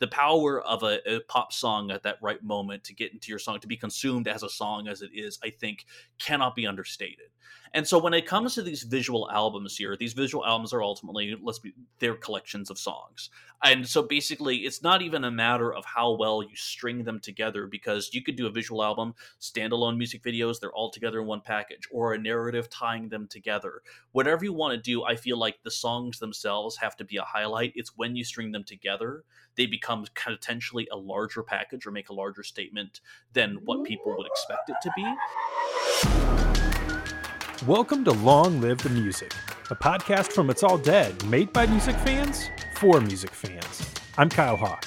the power of a, a, pop song at that right moment to get into your song to be consumed as a song as it is i think cannot be understated and so when it comes to these visual albums here, these visual albums are ultimately let's be they're collections of songs. And so basically it's not even a matter of how well you string them together because you could do a visual album, standalone music videos, they're all together in one package, or a narrative tying them together. Whatever you want to do, I feel like the songs themselves have to be a highlight. It's when you string them together, they become potentially a larger package or make a larger statement than what people would expect it to be. Welcome to Long Live the Music, a podcast from It's All Dead, made by music fans for music fans. I'm Kyle Hawk.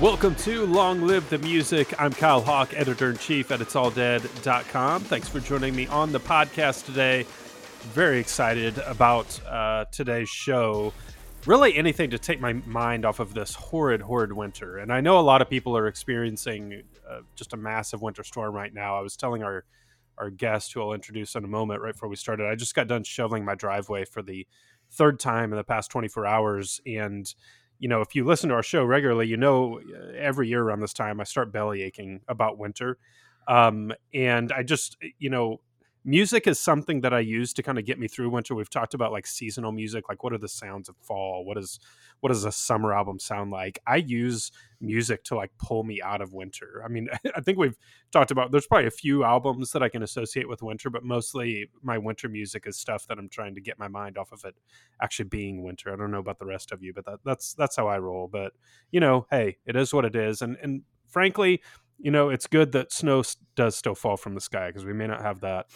Welcome to Long Live the Music. I'm Kyle Hawk, editor in chief at it'salldead.com. Thanks for joining me on the podcast today. Very excited about uh, today's show. Really, anything to take my mind off of this horrid, horrid winter. And I know a lot of people are experiencing uh, just a massive winter storm right now. I was telling our our guest, who I'll introduce in a moment, right before we started. I just got done shoveling my driveway for the third time in the past 24 hours. And, you know, if you listen to our show regularly, you know, uh, every year around this time, I start belly aching about winter. Um, and I just, you know, music is something that I use to kind of get me through winter. We've talked about like seasonal music, like what are the sounds of fall? What is what does a summer album sound like? I use music to like pull me out of winter. I mean, I think we've talked about there's probably a few albums that I can associate with winter, but mostly my winter music is stuff that I'm trying to get my mind off of it actually being winter. I don't know about the rest of you, but that, that's that's how I roll. But you know, hey, it is what it is, and and frankly, you know, it's good that snow does still fall from the sky because we may not have that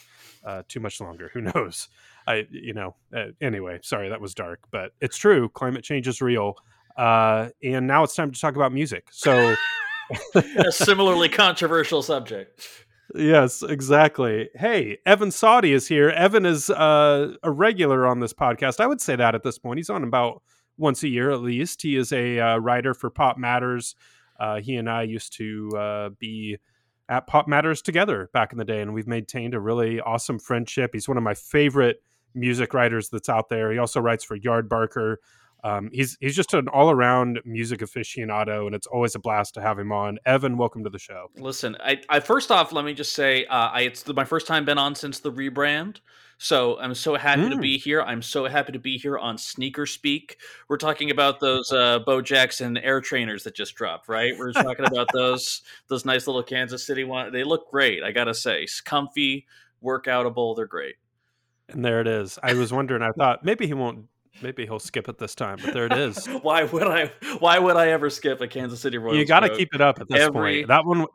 uh, too much longer. Who knows? I, you know, uh, anyway, sorry, that was dark, but it's true. Climate change is real. Uh, and now it's time to talk about music. So, a similarly controversial subject. Yes, exactly. Hey, Evan Sawdey is here. Evan is uh, a regular on this podcast. I would say that at this point. He's on about once a year at least. He is a uh, writer for PopMatters. Uh, he and I used to uh, be at PopMatters together back in the day, and we've maintained a really awesome friendship. He's one of my favorite music writers that's out there. He also writes for Yardbarker. Um, he's he's just an all around music aficionado, and it's always a blast to have him on. Evan, welcome to the show. Listen, I, I first off, let me just say, uh, I, it's my first time been on since the rebrand. So I'm so happy mm. to be here. I'm so happy to be here on Sneaker Speak. We're talking about those uh, Bo Jackson Air Trainers that just dropped, right? We're talking about those those nice little Kansas City ones. They look great, I gotta say. It's comfy, workoutable. They're great. And there it is. I was wondering. I thought maybe he won't. Maybe he'll skip it this time, but there it is. why would I? Why would I ever skip a Kansas City Royals? You got to keep it up at this Every... point. That one,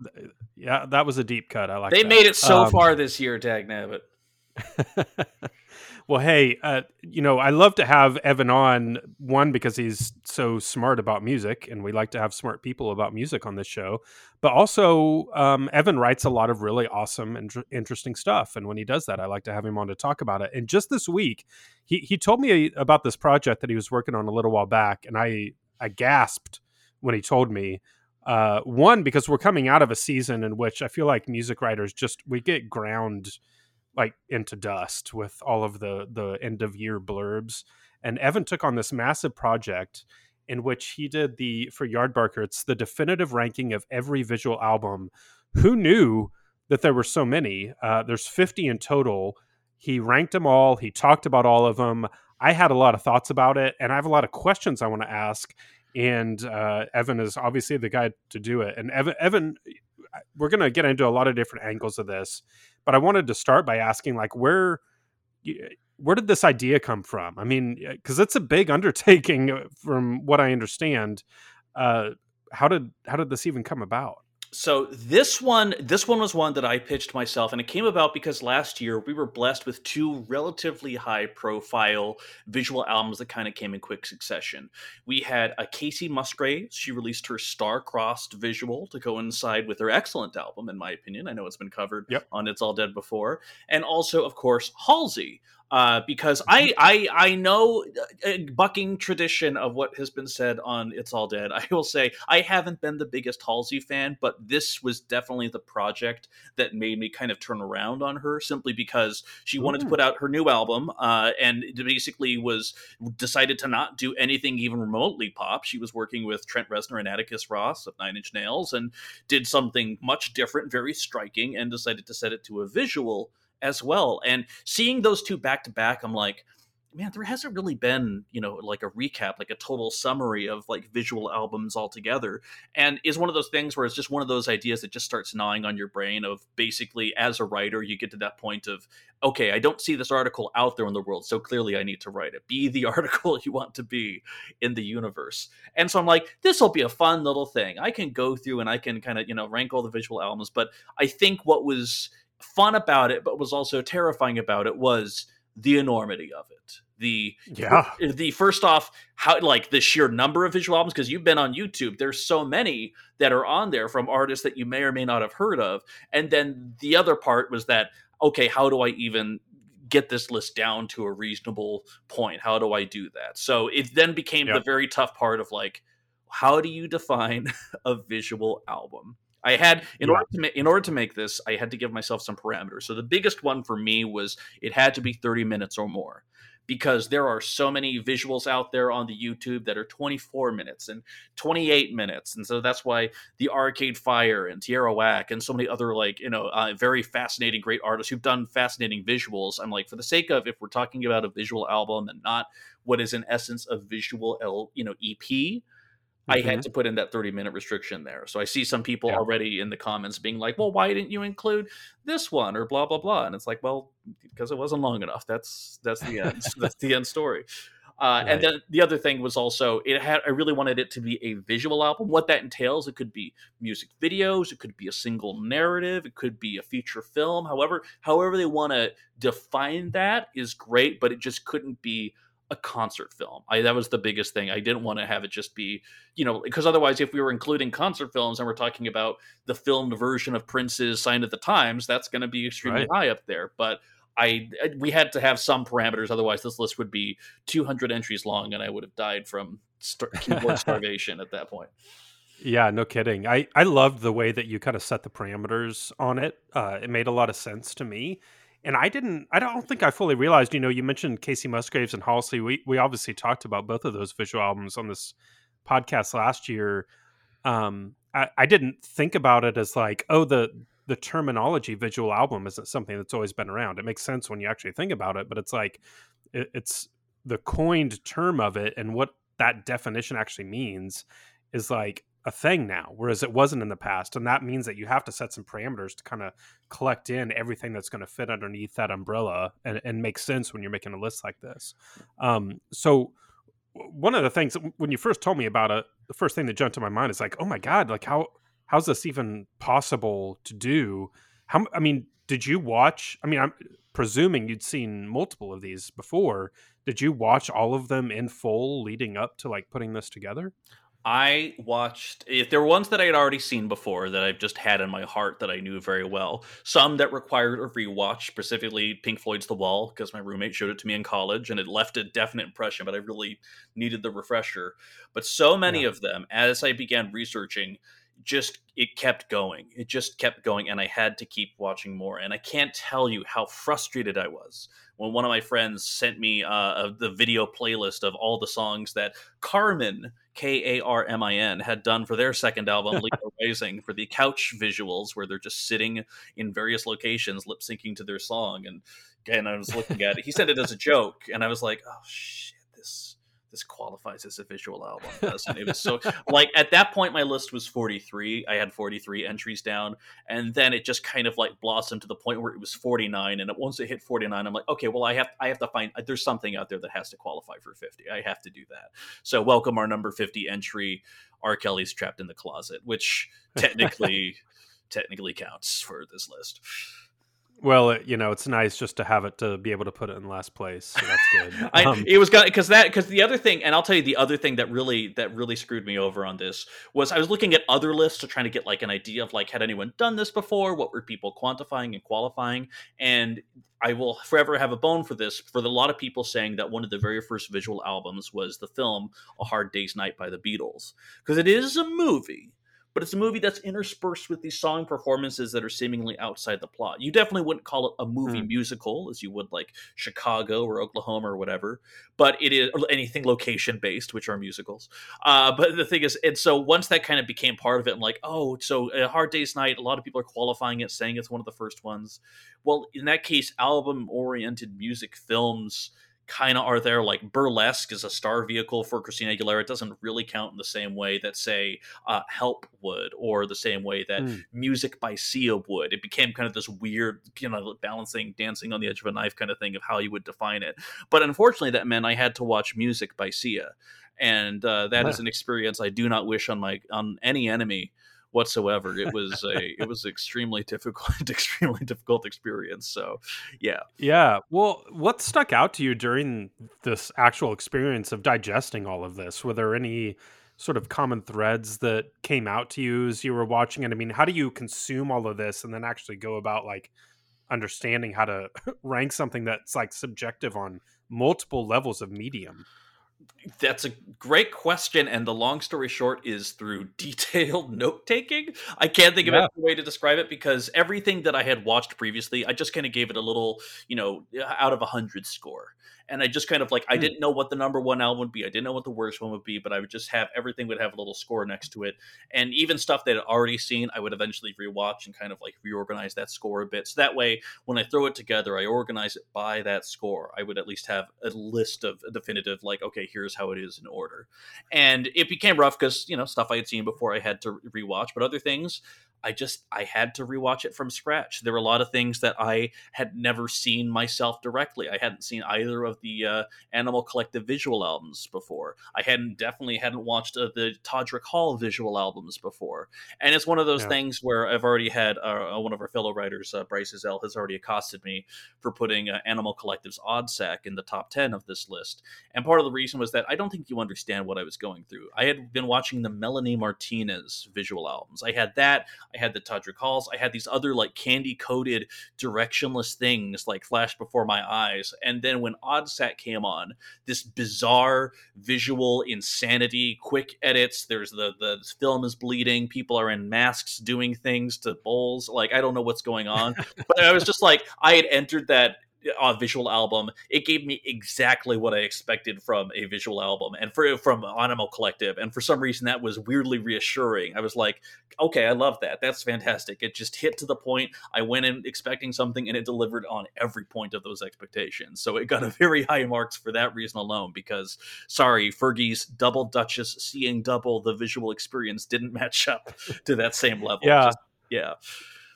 yeah, that was a deep cut. I like. They that. made it so um, far this year, Dag Nabbit. well, hey, uh, you know, I love to have Evan on one because he's so smart about music, and we like to have smart people about music on this show. But also, um, Evan writes a lot of really awesome and interesting stuff, and when he does that, I like to have him on to talk about it. And just this week, he he told me about this project that he was working on a little while back, and I I gasped when he told me. Uh, one because we're coming out of a season in which I feel like music writers just we get ground like into dust with all of the the end of year blurbs. And Evan took on this massive project in which he did the for Yardbarker. It's the definitive ranking of every visual album. Who knew that there were so many? Uh, there's 50 in total. He ranked them all. He talked about all of them. I had a lot of thoughts about it, and I have a lot of questions I want to ask. And uh, Evan is obviously the guy to do it. And Evan, Evan, we're going to get into a lot of different angles of this but I wanted to start by asking, like, where where did this idea come from? I mean, because it's a big undertaking, uh, from what I understand. Uh, how did how did this even come about? So this one, this one was one that I pitched myself, and it came about because last year we were blessed with two relatively high-profile visual albums that kind of came in quick succession. We had a Kacey Musgrave; she released her star-crossed visual to coincide with her excellent album, in my opinion. I know it's been covered yep. on It's All Dead before, and also, of course, Halsey. Uh, because I, I I know uh, bucking tradition of what has been said on It's All Dead. I will say I haven't been the biggest Halsey fan, but this was definitely the project that made me kind of turn around on her simply because she wanted to put out her new album uh, and basically was decided to not do anything even remotely pop. She was working with Trent Reznor and Atticus Ross of Nine Inch Nails and did something much different, very striking, and decided to set it to a visual as well. And seeing those two back to back, I'm like, man, there hasn't really been, you know, like a recap, like a total summary of like visual albums altogether. And is one of those things where it's just one of those ideas that just starts gnawing on your brain of basically as a writer, you get to that point of, okay, I don't see this article out there in the world, so clearly I need to write it. Be the article you want to be in the universe. And so I'm like, this will be a fun little thing. I can go through and I can kind of, you know, rank all the visual albums. But I think what was fun about it, but was also terrifying about it was the enormity of it. The yeah, the first off, how like the sheer number of visual albums because you've been on YouTube. There's so many that are on there from artists that you may or may not have heard of. And then the other part was that okay, how do I even get this list down to a reasonable point? How do I do that? So it then became the very tough part of like, how do you define a visual album? I had in yeah. order to ma- in order to make this, I had to give myself some parameters. So the biggest one for me was it had to be 30 minutes or more because there are so many visuals out there on the YouTube that are 24 minutes and 28 minutes. And so that's why the Arcade Fire and Tierra Whack and so many other like, you know, uh, very fascinating great artists who've done fascinating visuals. I'm like for the sake of if we're talking about a visual album and not what is in essence a visual L, you know, EP, I mm-hmm. had to put in that 30 minute restriction there. So I see some people yeah. already in the comments being like, well, why didn't you include this one or blah, blah, blah. And it's like, well, because it wasn't long enough. That's, that's the end. that's the end story. Uh, right. And then the other thing was also it had I really wanted it to be a visual album. What that entails, it could be music videos, it could be a single narrative, it could be a feature film. However, however they want to define that is great, but it just couldn't be a concert film. I that was the biggest thing. I didn't want to have it just be, you know, because otherwise if we were including concert films and we're talking about the filmed version of Prince's Sign of the Times, that's going to be extremely right. high up there. But I we had to have some parameters otherwise this list would be 200 entries long and I would have died from star- keyboard starvation at that point. Yeah, no kidding. I I loved the way that you kind of set the parameters on it. Uh, it made a lot of sense to me and I didn't. I don't think I fully realized. You know, you mentioned Kacey Musgraves and Halsey. We we obviously talked about both of those visual albums on this podcast last year. Um, I, I didn't think about it as like, oh, the the terminology visual album isn't something that's always been around. It makes sense when you actually think about it, but it's like it, it's the coined term of it and what that definition actually means is like a thing now, whereas it wasn't in the past. And that means that you have to set some parameters to kind of collect in everything that's going to fit underneath that umbrella and, and make sense when you're making a list like this. Um, so, one of the things when you first told me about it, the first thing that jumped to my mind is like, oh my god, like how how's this even possible to do? How I mean, did you watch? I mean, I'm presuming you'd seen multiple of these before. Did you watch all of them in full leading up to like putting this together? I watched if there were ones that I had already seen before that I've just had in my heart that I knew very well. Some that required a rewatch, specifically Pink Floyd's The Wall, because my roommate showed it to me in college and it left a definite impression, but I really needed the refresher. But so many yeah. of them, as I began researching, just it kept going. It just kept going, and I had to keep watching more. And I can't tell you how frustrated I was when one of my friends sent me uh, the video playlist of all the songs that Karmin K A R M I N had done for their second album, Leo Rising, for the couch visuals where they're just sitting in various locations, lip syncing to their song. And and I was looking at it. He said it as a joke, and I was like, oh shit, this this qualifies as a visual album, doesn't it? was so like at that point my list was 43. I had 43 entries down, and then it just kind of like blossomed to the point where it was 49. And once it hit 49, I'm like, okay, well I have I have to find there's something out there that has to qualify for 50. I have to do that. So welcome our number 50 entry, R. Kelly's Trapped in the Closet, which technically technically counts for this list. Well, it, you know, it's nice just to have it to be able to put it in last place. So that's good. I, Um, it was because that because the other thing, and I'll tell you the other thing that really that really screwed me over on this was I was looking at other lists to trying to get like an idea of like had anyone done this before? What were people quantifying and qualifying? And I will forever have a bone for this for the, a lot of people saying that one of the very first visual albums was the film A Hard Day's Night by the Beatles because it is a movie but it's a movie that's interspersed with these song performances that are seemingly outside the plot. You definitely wouldn't call it a movie Hmm. musical as you would like Chicago or Oklahoma or whatever, but it is anything location based, which are musicals. Uh, but the thing is, and so once that kind of became part of it, I'm like, oh, so a Hard Day's Night, a lot of people are qualifying it, saying it's one of the first ones. Well, in that case, album oriented music films kind of are there like burlesque is a star vehicle for christina aguilera. It doesn't really count in the same way that say uh, help would or the same way that Mm. music by sia would. It became kind of this weird you know balancing dancing on the edge of a knife kind of thing of how you would define it. But unfortunately that meant i had to watch music by sia. And uh, that is an experience i do not wish on my on any enemy whatsoever it was a it was extremely difficult extremely difficult experience so yeah Yeah. Well, what stuck out to you during this actual experience of digesting all of this? Were there any sort of common threads that came out to you as you were watching it? I mean, how do you consume all of this and then actually go about like understanding how to rank something that's like subjective on multiple levels of medium? That's a great question, and the long story short is through detailed note taking. I can't think of Yeah. any way to describe it because everything that I had watched previously, I just kind of gave it a little, you know, out of a hundred score. And I just kind of like I Hmm. didn't know what the number one album would be. I didn't know what the worst one would be, but I would just have everything would have a little score next to it. And even stuff that I'd already seen, I would eventually rewatch and kind of like reorganize that score a bit. So that way when I throw it together, I organize it by that score. I would at least have a list of definitive, like, okay, here's how it is in order. And it became rough because, you know, stuff I had seen before I had to rewatch, but other things, I just I had to rewatch it from scratch. There were a lot of things that I had never seen myself directly. I hadn't seen either of the uh, Animal Collective visual albums before. I hadn't definitely hadn't watched uh, the Todrick Hall visual albums before. And it's one of those Yeah. things where I've already had uh, one of our fellow writers, uh, Bryce Zell, has already accosted me for putting uh, Animal Collective's ODDSAC in the top 10 of this list. And part of the reason was that I don't think you understand what I was going through. I had been watching the Melanie Martinez visual albums. I had that. I had the Todrick Halls. I had these other like candy coated directionless things like flashed before my eyes. And then when ODDSAC came on, this bizarre visual insanity, quick edits. There's the the film is bleeding. People are in masks doing things to bowls. Like I don't know what's going on, but I was just like I had entered that uh, visual album. It gave me exactly what I expected from a visual album and for from Animal Collective. And for some reason, that was weirdly reassuring. I was like, okay, I love that. That's fantastic. It just hit to the point. I went in expecting something, and it delivered on every point of those expectations. So it got a very high marks for that reason alone. Because sorry, Fergie's Double Dutchess seeing double the visual experience didn't match up to that same level. Yeah. Just- yeah.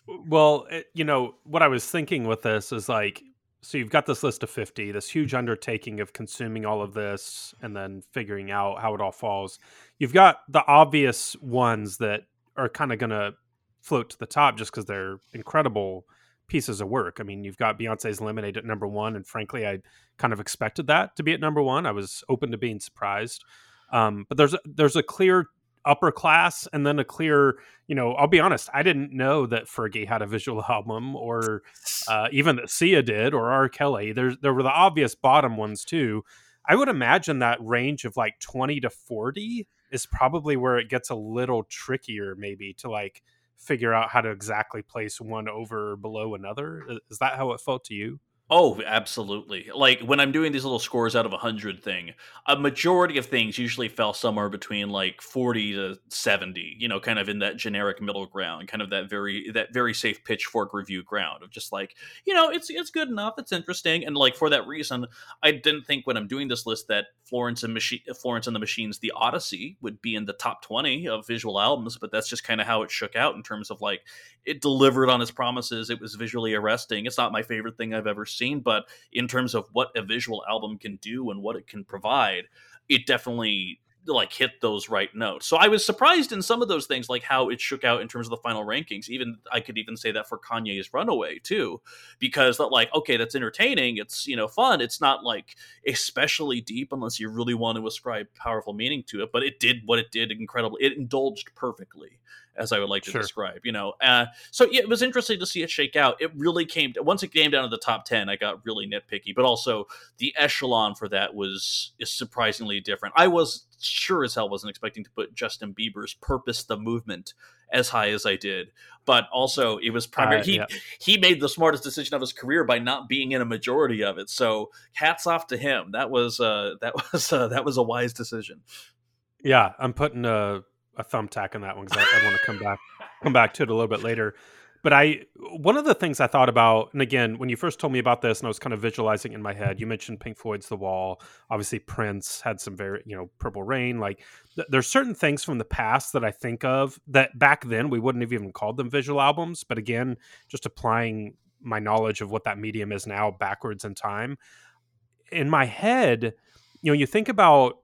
Well, it, you know, what I was thinking with this is like, so you've got this list of 50, this huge undertaking of consuming all of this and then figuring out how it all falls. You've got the obvious ones that are kind of going to float to the top just because they're incredible pieces of work. I mean, you've got Beyonce's Lemonade at number one, and frankly, I kind of expected that to be at number one. I was open to being surprised. Um, but there's there's a clear upper class and then a clear you know i'll be honest i didn't know that fergie had a visual album or uh, even that sia did or r. Kelly. There's there were the obvious bottom ones too. I would imagine that range of like 20 to 40 is probably where it gets a little trickier maybe to like figure out how to exactly place one over or below another. Is that how it felt to you Oh, absolutely. Like when I'm doing these little scores out of 100 thing, a majority of things usually fell somewhere between like 40 to 70, you know, kind of in that generic middle ground, kind of that very that very safe pitchfork review ground of just like, you know, it's it's good enough, it's interesting and like for that reason, I didn't think when I'm doing this list that Florence and Machine Florence and the Machines The Odyssey would be in the top 20 of visual albums, but that's just kind of how it shook out in terms of like it delivered on its promises. It was visually arresting. It's not my favorite thing I've ever seen, but in terms of what a visual album can do and what it can provide, it definitely like hit those right notes. So I was surprised in some of those things, like how it shook out in terms of the final rankings. Even I could even say that for Kanye's Runaway too, because that like okay, that's entertaining, it's you know fun. It's not like especially deep unless you really want to ascribe powerful meaning to it, but it did what it did incredibly. It indulged perfectly as I would like to sure. describe. You know, uh, so yeah, it was interesting to see it shake out. It really came once it came down to the top ten. I got really nitpicky, but also the echelon for that was is surprisingly different. I was sure as hell wasn't expecting to put Justin Bieber's "Purpose the Movement" as high as I did, but also it was primarily uh, he yeah. he made the smartest decision of his career by not being in a majority of it. So hats off to him. That was uh, that was uh, that was a wise decision. Yeah, I'm putting a a thumbtack on that one because I, I want to come back come back to it a little bit later. But I one of the things I thought about, and again, when you first told me about this, and I was kind of visualizing in my head, you mentioned Pink Floyd's The Wall. Obviously, Prince had some very, you know, Purple Rain. Like, th- there's certain things from the past that I think of that back then we wouldn't have even called them visual albums. But again, just applying my knowledge of what that medium is now backwards in time, in my head, you know, you think about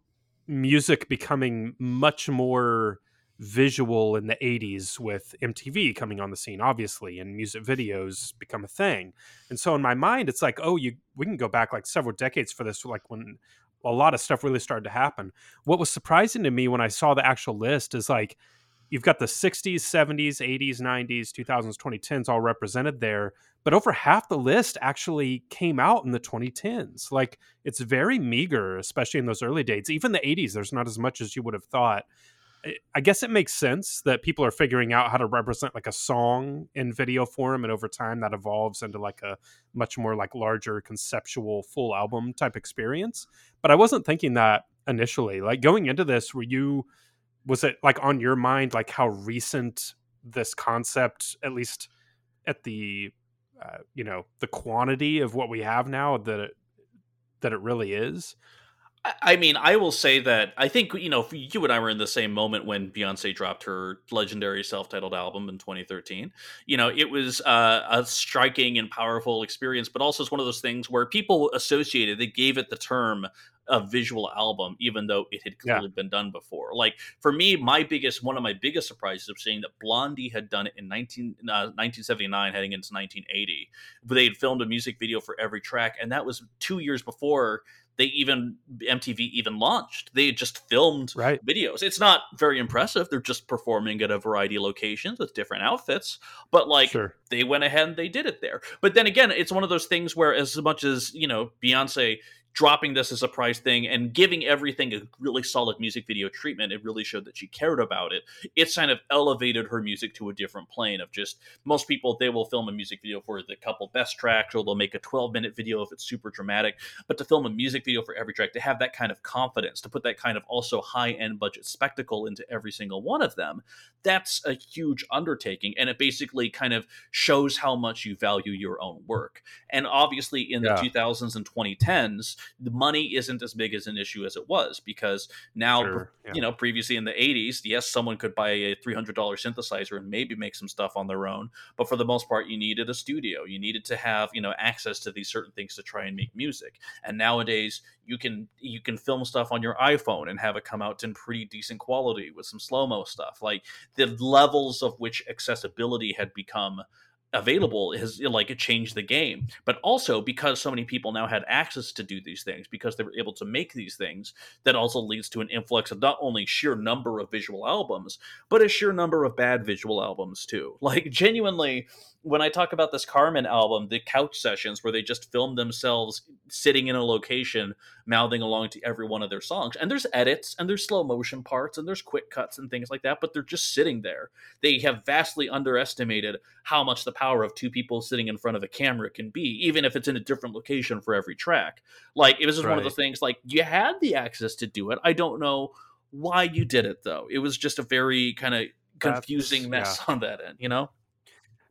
music becoming much more visual in the 80s with MTV coming on the scene obviously and music videos become a thing. And so in my mind it's like oh you we can go back like several decades for this like when a lot of stuff really started to happen. What was surprising to me when I saw the actual list is like you've got the 60s, 70s, 80s, 90s, 2000s, 2010s all represented there, but over half the list actually came out in the 2010s. Like it's very meager, especially in those early dates. Even the 80s, there's not as much as you would have thought. I guess it makes sense that people are figuring out how to represent like a song in video form, and over time that evolves into like a much more like larger conceptual full album type experience. But I wasn't thinking that initially. Like going into this, were you was it like on your mind like how recent this concept at least at the uh, you know the quantity of what we have now that it, that it really is I mean, I will say that I think you know you and I were in the same moment when Beyonce dropped her legendary self-titled album in 2013. You know, it was uh, a striking and powerful experience, but also it's one of those things where people associated, they gave it the term a visual album, even though it had clearly yeah. been done before. Like for me, my biggest one of my biggest surprises of seeing that Blondie had done it in 19, uh, 1979, heading into 1980. They had filmed a music video for every track, and that was two years before they even MTV even launched. They just filmed right. videos. It's not very impressive. They're just performing at a variety of locations with different outfits, but like sure. they went ahead and they did it there. But then again, it's one of those things where as much as, you know, Beyonce dropping this as a price thing and giving everything a really solid music video treatment, it really showed that she cared about it. It's kind of elevated her music to a different plane of just most people, they will film a music video for the couple best tracks or they'll make a 12 minute video if it's super dramatic. But to film a music video for every track, to have that kind of confidence, to put that kind of also high end budget spectacle into every single one of them, that's a huge undertaking. And it basically kind of shows how much you value your own work. And obviously, in yeah. the 2000s and 2010s, the money isn't as big as an issue as it was because now sure, yeah. you know previously in the 80s yes someone could buy a $300 synthesizer and maybe make some stuff on their own but for the most part you needed a studio. You needed to have you know access to these certain things to try and make music. And nowadays you can you can film stuff on your iphone and have it come out in pretty decent quality with some slow mo stuff. Like the levels of which accessibility had become available has like changed the game. But also because so many people now had access to do these things because they were able to make these things that also leads to an influx of not only sheer number of visual albums but a sheer number of bad visual albums too. Like genuinely when I talk about this Karmin album, the couch sessions where they just film themselves sitting in a location, mouthing along to every one of their songs. And there's edits and there's slow motion parts and there's quick cuts and things like that, but they're just sitting there. They have vastly underestimated how much the power of two people sitting in front of a camera can be, even if it's in a different location for every track. Like, it was just right. one of the things, like, you had the access to do it. I don't know why you did it, though. It was just a very kind of confusing That's, mess yeah. on that end, you know?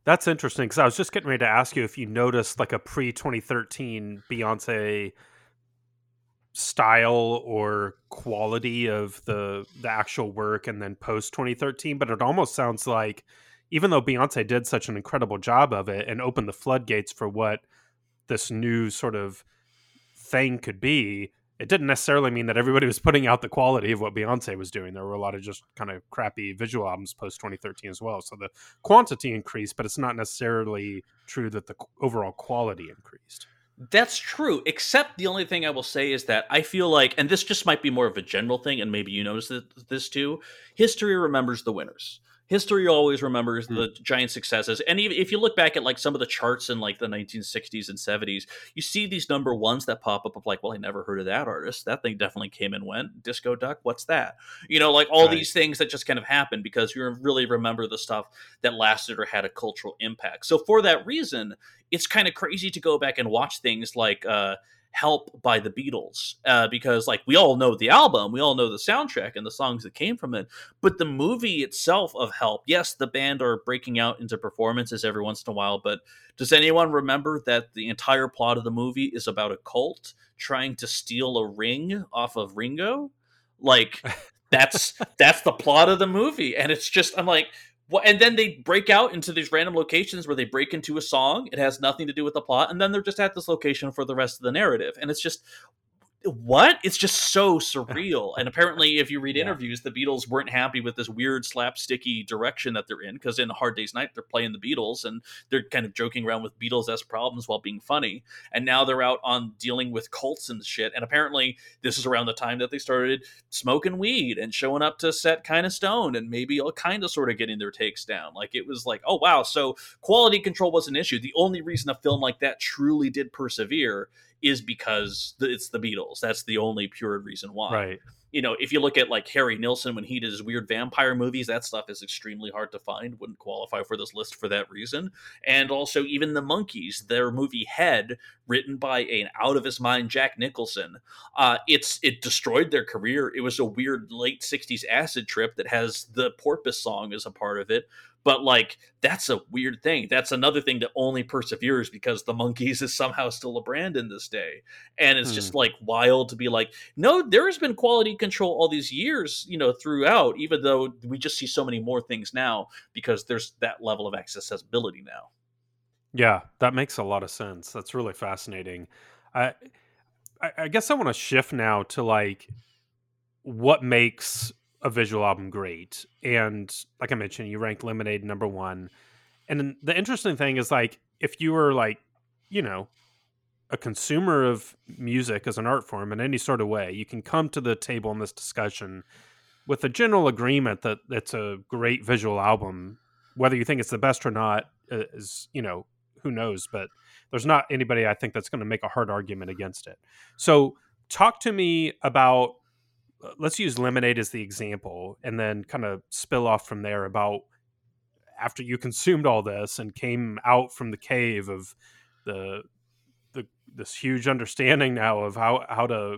That's interesting because I was just getting ready to ask you if you noticed like a pre 2013 Beyonce style or quality of the the actual work and then post 2013 but it almost sounds like even though Beyonce did such an incredible job of it and opened the floodgates for what this new sort of thing could be it didn't necessarily mean that everybody was putting out the quality of what Beyonce was doing. There were a lot of just kind of crappy visual albums post 2013 as well. So the quantity increased, but it's not necessarily true that the overall quality increased. That's true, except the only thing I will say is that I feel like, and this just might be more of a general thing, and maybe you notice this too history remembers the winners history always remembers mm. the giant successes and even if you look back at like some of the charts in like the 1960s and 70s you see these number ones that pop up of like well i never heard of that artist that thing definitely came and went disco duck what's that you know like all right. these things that just kind of happen because you really remember the stuff that lasted or had a cultural impact so for that reason it's kind of crazy to go back and watch things like uh help by the beatles uh, because like we all know the album we all know the soundtrack and the songs that came from it but the movie itself of help yes the band are breaking out into performances every once in a while but does anyone remember that the entire plot of the movie is about a cult trying to steal a ring off of ringo? Like that's that's the plot of the movie and it's just i'm like and then they break out into these random locations where they break into a song. It has nothing to do with the plot, and then they're just at this location for the rest of the narrative. And it's just what? It's just so surreal. and apparently, if you read yeah. interviews, the Beatles weren't happy with this weird slapsticky direction that they're in because in Hard Day's Night, they're playing the Beatles and they're kind of joking around with Beatles s problems while being funny. And now they're out on dealing with cults and shit. And apparently, this is around the time that they started smoking weed and showing up to set kind of stoned and maybe all kind of sort of getting their takes down. Like it was like, oh wow, so quality control was an issue. The only reason a film like that truly did persevere is because it's the Beatles. That's the only pure reason why. Right. You know, if you look at like Harry Nilsson when he did his weird vampire movies, that stuff is extremely hard to find. Wouldn't qualify for this list for that reason. And also, even the Monkees, their movie Head, written by an out of his mind Jack Nicholson, uh, it's it destroyed their career. It was a weird late '60s acid trip that has the Porpoise song as a part of it, but like that's a weird thing. That's another thing that only perseveres because the Monkees is somehow still a brand in this day. And it's hmm. just like wild to be like, no, there has been quality control all these years, you know, throughout, even though we just see so many more things now because there's that level of accessibility now. Yeah, that makes a lot of sense. That's really fascinating. I I, I guess I want to shift now to like what makes a visual album great. And like I mentioned, you ranked Lemonade number one. And the interesting thing is like if you were like, you know, a consumer of music as an art form in any sort of way, you can come to the table in this discussion with a general agreement that it's a great visual album. Whether you think it's the best or not uh, is, you know, who knows, but there's not anybody I think that's going to make a hard argument against it. So, talk to me about let's use lemonade as the example and then kind of spill off from there about after you consumed all this and came out from the cave of the the this huge understanding now of how how to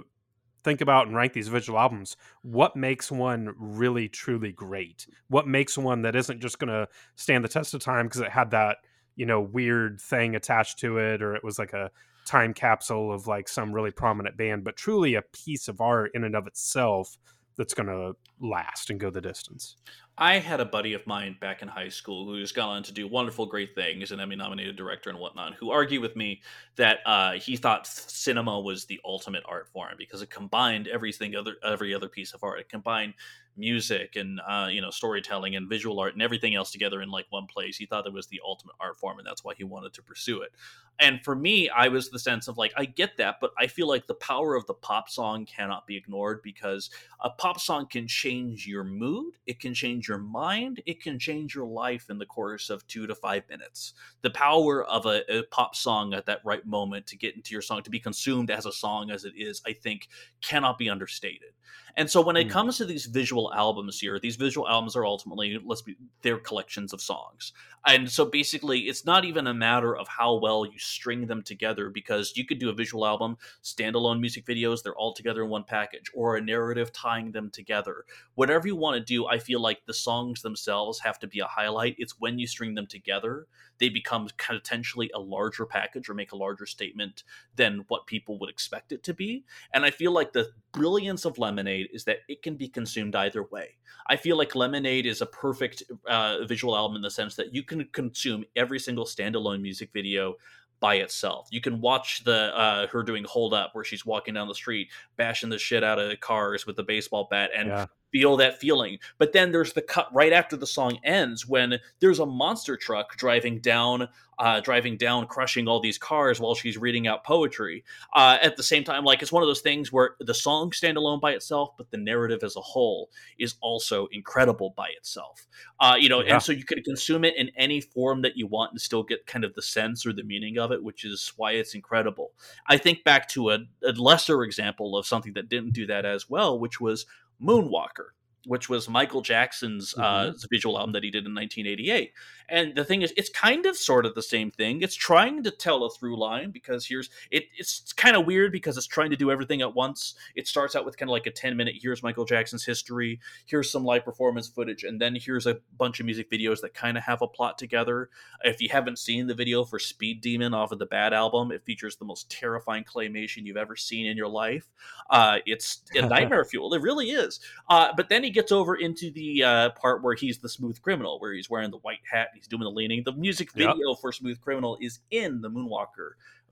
think about and rank these visual albums what makes one really truly great? What makes one that isn't just going to stand the test of time because it had that you know weird thing attached to it or it was like a time capsule of like some really prominent band, but truly a piece of art in and of itself that's going to last and go the distance. I had a buddy of mine back in high school who's gone on to do wonderful, great things, an Emmy nominated director and whatnot, who argued with me that uh, he thought cinema was the ultimate art form because it combined everything other every other piece of art. It combined music and uh, you know storytelling and visual art and everything else together in like one place. He thought it was the ultimate art form, and that's why he wanted to pursue it. And for me, I was the sense of like I get that, but I feel like the power of the pop song cannot be ignored because a pop song can change your mood, it can change your mind, it can change your life in the course of two to five minutes. The power of a, a pop song at that right moment to get into your song to be consumed as a song as it is, I think, cannot be understated. And so when it mm. comes to these visual albums here, these visual albums are ultimately let's be they're collections of songs. And so basically it's not even a matter of how well you string them together because you could do a visual album, standalone music videos, they're all together in one package, or a narrative tying them together. Whatever you want to do, I feel like the songs themselves have to be a highlight. It's when you string them together, they become potentially a larger package or make a larger statement than what people would expect it to be. And I feel like the brilliance of Lemonade Lemonade is that it can be consumed either way. I feel like Lemonade is a perfect uh, visual album in the sense that you can consume every single standalone music video by itself. You can watch the uh, her doing hold up where she's walking down the street bashing the shit out of cars with the baseball bat and Yeah. Feel that feeling. But then there's the cut right after the song ends when there's a monster truck driving down uh, driving down crushing all these cars while she's reading out poetry. Uh, at the same time like it's one of those things where the song stand alone by itself but the narrative as a whole is also incredible by itself. Uh, you know, Yeah. and so you can consume it in any form that you want and still get kind of the sense or the meaning of it, which is why it's incredible. I think back to a, a lesser example of something that didn't do that as well, which was Moonwalker, which was Michael Jackson's uh, visual album that he did in 1988. And the thing is, it's kind of sort of the same thing. It's trying to tell a through line because here's it. It's kind of weird because it's trying to do everything at once. It starts out with kind of like a 10 minute. Here's Michael Jackson's history. Here's some live performance footage, and then here's a bunch of music videos that kind of have a plot together. If you haven't seen the video for Speed Demon off of the Bad album, it features the most terrifying claymation you've ever seen in your life. Uh, it's a nightmare fuel. It really is. Uh, but then he gets over into the uh, part where he's the smooth criminal, where he's wearing the white hat, he's doing the leaning. The music Yep. video for Smooth Criminal is in the Moonwalker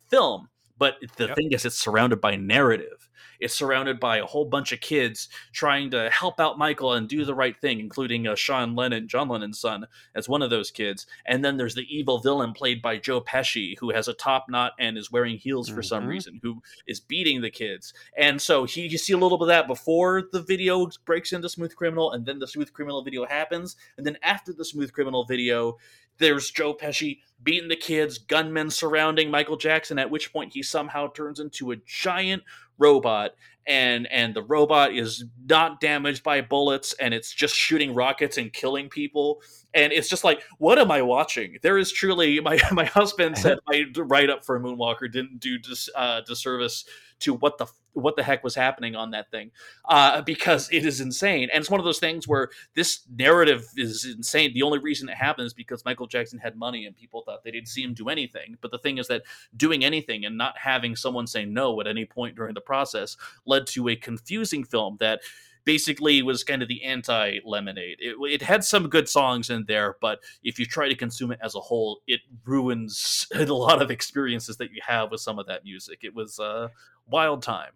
film. But the Yep. thing is, it's surrounded by narrative. It's surrounded by a whole bunch of kids trying to help out Michael and do the right thing, including uh, Sean Lennon, John Lennon's son, as one of those kids. And then there's the evil villain played by Joe Pesci, who has a top knot and is wearing heels for some Mhm. reason, who is beating the kids. And so he, you see a little bit of that before the video breaks into Smooth Criminal, and then the Smooth Criminal video happens. And then after the Smooth Criminal video, there's Joe Pesci beating the kids, gunmen surrounding Michael Jackson, at which point he somehow turns into a giant robot. And and the robot is not damaged by bullets and it's just shooting rockets and killing people and it's just like what am i watching? There is truly my my husband said my write up for a moonwalker didn't do dis, uh, disservice to what the what the heck was happening on that thing uh, because it is insane and it's one of those things where this narrative is insane. The only reason it happens is because michael jackson had money and people thought they didn't see him do anything but the thing is that doing anything and not having someone say no at any point during the process led to a confusing film that basically was kind of the anti lemonade it, it had some good songs in there but if you try to consume it as a whole it ruins a lot of experiences that you have with some of that music. It was a wild time.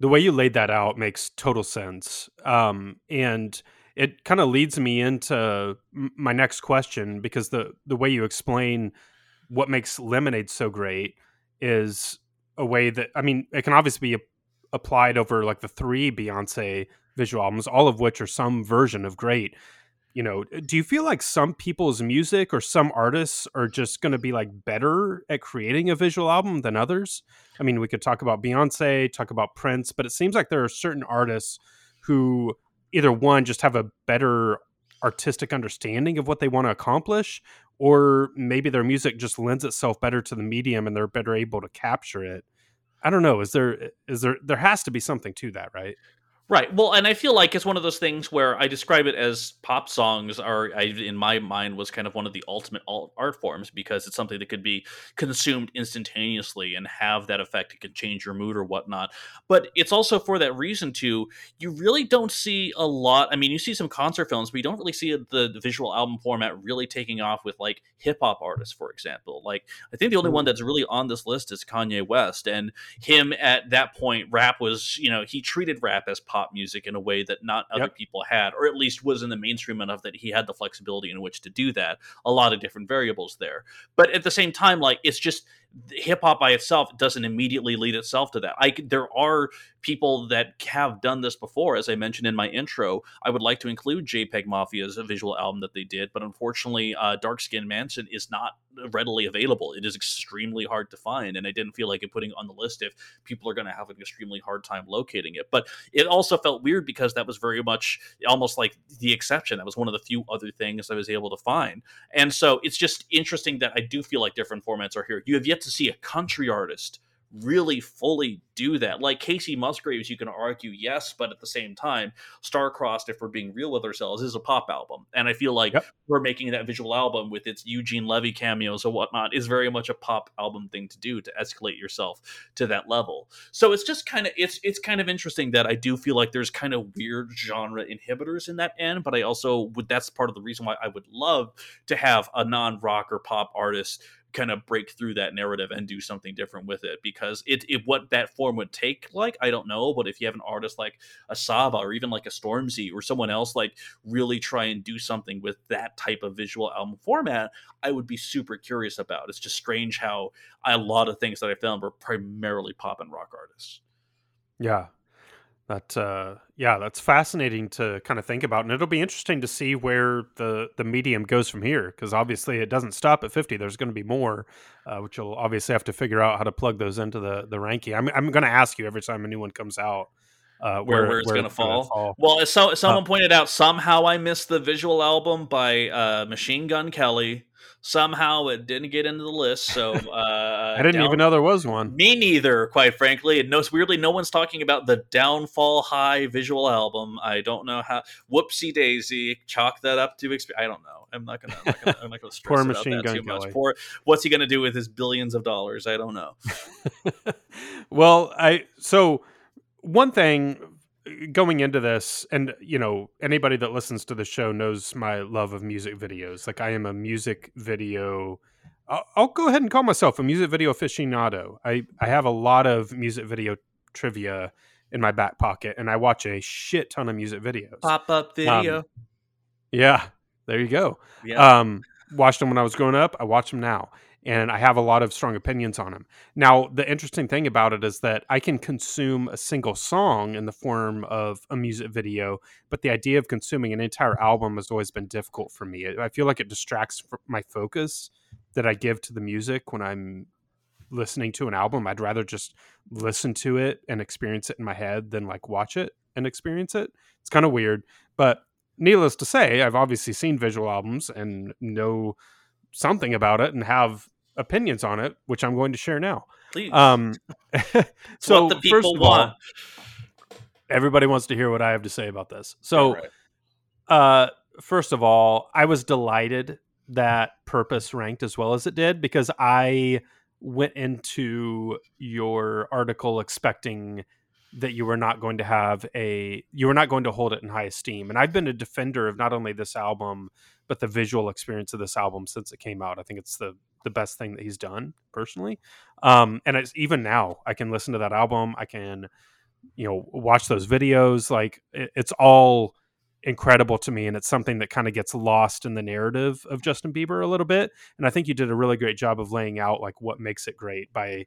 The way you laid that out makes total sense um, and it kind of leads me into my next question because the the way you explain what makes lemonade so great is a way that i mean it can obviously be applied over like the three beyonce visual albums all of which are some version of great you know uh, do you feel like some people's music or some artists are just going to be like better at creating a visual album than others? I mean we could talk about beyonce talk about prince but it seems like there are certain artists who either one just have a better artistic understanding of what they want to accomplish or maybe their music just lends itself better to the medium and they're better able to capture it i don't know is there is there there has to be something to that right Right. Well, and I feel like it's one of those things where I describe it as pop songs are, I, in my mind, was kind of one of the ultimate art forms because it's something that could be consumed instantaneously and have that effect. It can change your mood or whatnot. But it's also for that reason too. You really don't see a lot. I mean, you see some concert films, but you don't really see the, the visual album format really taking off with like hip hop artists, for example. Like I think the only one mm-hmm. that's really on this list is Kanye West, and him at that point, rap was you know he treated rap as pop music in a way that not other Yep. people had, or at least was in the mainstream enough that he had the flexibility in which to do that. A lot of different variables there, but at the same time, like it's just hip hop by itself doesn't immediately lead itself to that. I there are people that have done this before, as I mentioned in my intro. I would like to include JPEG Mafia's visual album that they did, but unfortunately, uh, Dark Skin Manson is not readily available. It is extremely hard to find, and I didn't feel like putting it on the list if people are going to have an extremely hard time locating it. But it also felt weird because that was very much almost like the exception. That was one of the few other things I was able to find. And so it's just interesting that I do feel like different formats are here. You have yet to see a country artist really fully do that. Like Kacey Musgraves, you can argue yes, but at the same time, Starcrossed, if we're being real with ourselves, is a pop album. And I feel like Yep. we're making that visual album with its Eugene Levy cameos and whatnot is very much a pop album thing to do to escalate yourself to that level. So it's just kind of it's it's kind of interesting that I do feel like there's kind of weird genre inhibitors in that end, but I also would that's part of the reason why I would love to have a non-rock or pop artist kind of break through that narrative and do something different with it because it, it what that form would take like i don't know but if you have an artist like a saba or even like a stormzy or someone else like really try and do something with that type of visual album format i would be super curious about. It's just strange how a lot of things that i found were primarily pop and rock artists. Yeah that uh, yeah, that's fascinating to kind of think about, and it'll be interesting to see where the the medium goes from here. Because obviously, it doesn't stop at fifty. There's going to be more, uh, which you'll obviously have to figure out how to plug those into the the ranking. I'm I'm going to ask you every time a new one comes out. Uh, where, where, it's going to fall. fall. Well, as so, someone uh, pointed out, somehow I missed the visual album by uh, Machine Gun Kelly. Somehow it didn't get into the list. So uh, I didn't down- even know there was one. Me neither, quite frankly. And no, weirdly, no one's talking about the Downfall High visual album. I don't know how. Whoopsie daisy. Chalk that up to. Exp- I don't know. I'm not gonna. I'm not gonna, I'm not gonna stress Poor machine gun too much. Poor. What's he gonna do with his billions of dollars? I don't know. well, I so one thing going into this and you know anybody that listens to the show knows my love of music videos. Like i am a music video I'll, I'll, go ahead and call myself a music video aficionado. I i have a lot of music video trivia in my back pocket and i watch a shit ton of music videos. Pop up video. um, yeah there you go. Yeah. um watched them when i was growing up. I watch them now and I have a lot of strong opinions on him. Now, the interesting thing about it is that I can consume a single song in the form of a music video, but the idea of consuming an entire album has always been difficult for me. I feel like it distracts my focus that I give to the music when I'm listening to an album. I'd rather just listen to it and experience it in my head than like watch it and experience it. It's kind of weird, but needless to say, I've obviously seen visual albums and know something about it and have opinions on it, which I'm going to share now. Please. Um, so the people want. All, everybody wants to hear what I have to say about this. So, right. uh, first of all, I was delighted that Purpose ranked as well as it did because I went into your article expecting that you were not going to have a you were not going to hold it in high esteem and i've been a defender of not only this album but the visual experience of this album since it came out i think it's the the best thing that he's done personally. Um, and it's even now I can listen to that album. I can, you know, watch those videos. Like it, it's all incredible to me. And it's something that kind of gets lost in the narrative of Justin Bieber a little bit. And I think you did a really great job of laying out like what makes it great by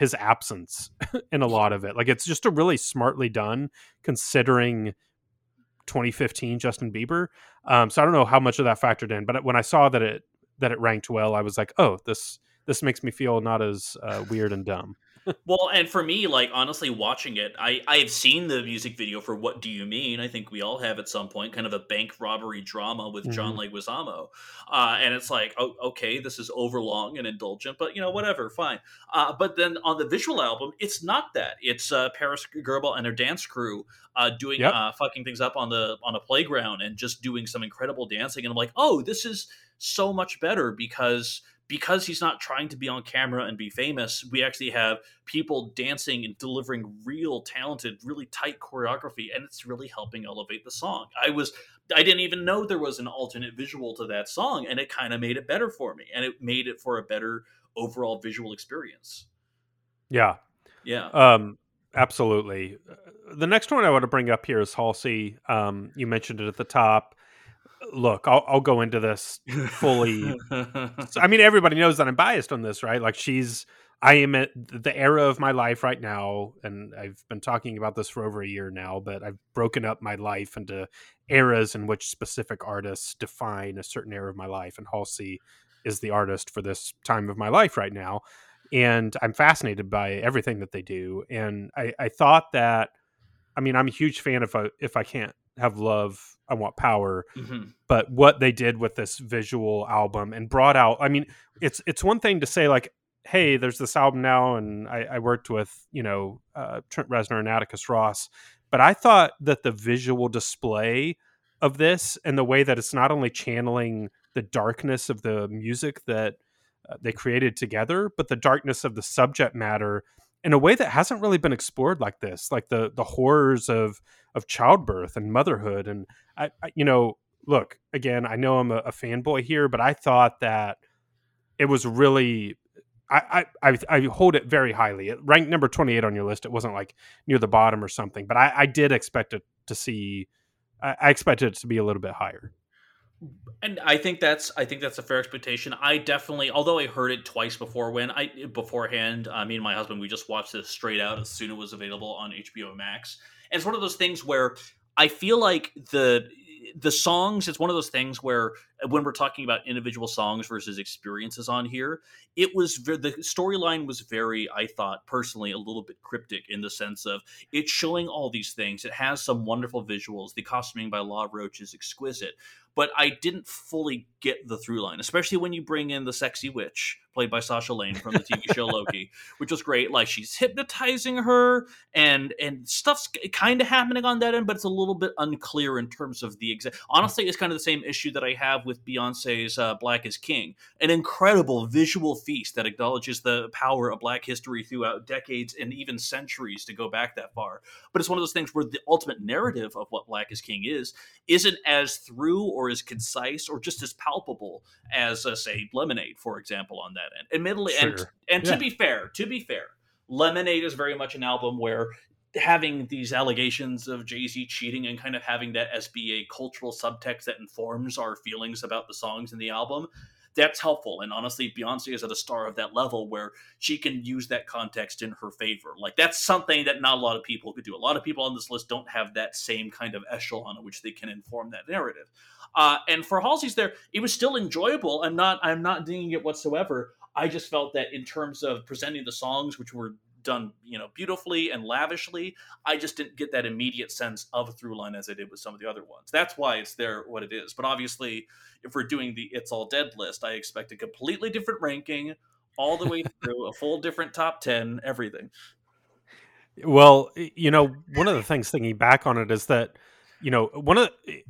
his absence in a lot of it. Like it's just a really smartly done considering 2015 Justin Bieber. Um, so I don't know how much of that factored in, but when I saw that it that it ranked well, I was like, oh, this this makes me feel not as uh, weird and dumb. Well, and for me, like honestly, watching it, I I've seen the music video for "What Do You Mean." I think we all have at some point, kind of a bank robbery drama with mm-hmm. John Leguizamo, uh, and it's like, oh, okay, this is overlong and indulgent, but you know, whatever, fine. Uh, but then on the visual album, it's not that. It's uh, Parris Goebel and her dance crew uh, doing yep. Uh, fucking things up on the on a playground and just doing some incredible dancing, and I'm like, oh, this is so much better because because he's not trying to be on camera and be famous, we actually have people dancing and delivering real talented, really tight choreography, and it's really helping elevate the song. I was I didn't even know there was an alternate visual to that song, and it kind of made it better for me, and it made it for a better overall visual experience. Yeah, yeah, um, absolutely. The next one I want to bring up here is Halsey. Um, you mentioned it at the top look, I'll, I'll go into this fully. I mean, everybody knows that I'm biased on this, right? Like, she's, I am at the era of my life right now, and I've been talking about this for over a year now, but I've broken up my life into eras in which specific artists define a certain era of my life. And Halsey is the artist for this time of my life right now. And I'm fascinated by everything that they do. And I, I thought that, I mean, I'm a huge fan if I, uh, if I can't have love i want power mm-hmm. but what they did with this visual album and brought out i mean it's it's one thing to say like hey there's this album now and i, I worked with you know uh, trent reznor and atticus ross but i thought that the visual display of this and the way that it's not only channeling the darkness of the music that uh, they created together but the darkness of the subject matter in a way that hasn't really been explored like this like the the horrors of of childbirth and motherhood and I, I you know look again i know i'm a, a fanboy here but i thought that it was really I, I I hold it very highly. It ranked number twenty eight on your list. It wasn't like near the bottom or something, but I, I did expect it to see. I, I expected it to be a little bit higher. And I think that's I think that's a fair expectation. I definitely, although I heard it twice before when I beforehand, uh, me and my husband we just watched this straight out as soon as it was available on HBO Max. And it's one of those things where I feel like the the songs it's one of those things where uh, when we're talking about individual songs versus experiences on here it was the storyline was very i thought personally a little bit cryptic in the sense of it's showing all these things it has some wonderful visuals the costuming by law roach is exquisite but I didn't fully get the through line, especially when you bring in the sexy witch played by Sasha Lane from the TV show Loki, which was great. Like she's hypnotizing her, and and stuff's kind of happening on that end, but it's a little bit unclear in terms of the exact. Honestly, it's kind of the same issue that I have with Beyonce's uh, "Black Is King," an incredible visual feast that acknowledges the power of Black history throughout decades and even centuries to go back that far. But it's one of those things where the ultimate narrative of what Black Is King is isn't as through or as concise or just as palpable as, uh, say, Lemonade, for example, on that end. Admittedly, sure. and and yeah. to be fair, to be fair, Lemonade is very much an album where having these allegations of Jay Z cheating and kind of having that as be a cultural subtext that informs our feelings about the songs in the album. That's helpful. And honestly, Beyonce is at a star of that level where she can use that context in her favor. Like, that's something that not a lot of people could do. A lot of people on this list don't have that same kind of echelon in which they can inform that narrative. Uh, and for Halsey's there, it was still enjoyable. I'm not I'm not dinging it whatsoever. I just felt that in terms of presenting the songs, which were done you know beautifully and lavishly. I just didn't get that immediate sense of a through line as i did with some of the other ones. That's why it's there what it is. But obviously if we're doing the it's all dead list i expect a completely different ranking all the way through a full different top 10 everything. Well you know one of the things thinking back on it is that you know one of the,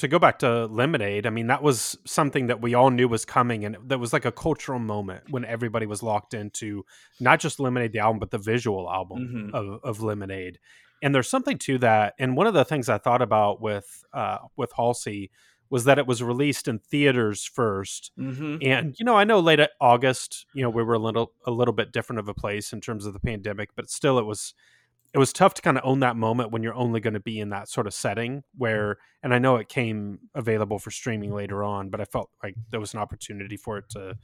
to go back to Lemonade, I mean, that was something that we all knew was coming, and that was like a cultural moment when everybody was locked into not just Lemonade the album, but the visual album mm-hmm. of, of Lemonade. And there's something to that. And one of the things I thought about with uh, with Halsey was that it was released in theaters 1st mm-hmm. and you know I know late August, you know, we were a little a little bit different of a place in terms of the pandemic, but still it was it was tough to kind of own that moment when you're only going to be in that sort of setting mm-hmm. where and i know it came available for streaming later on but i felt like there was an opportunity for it to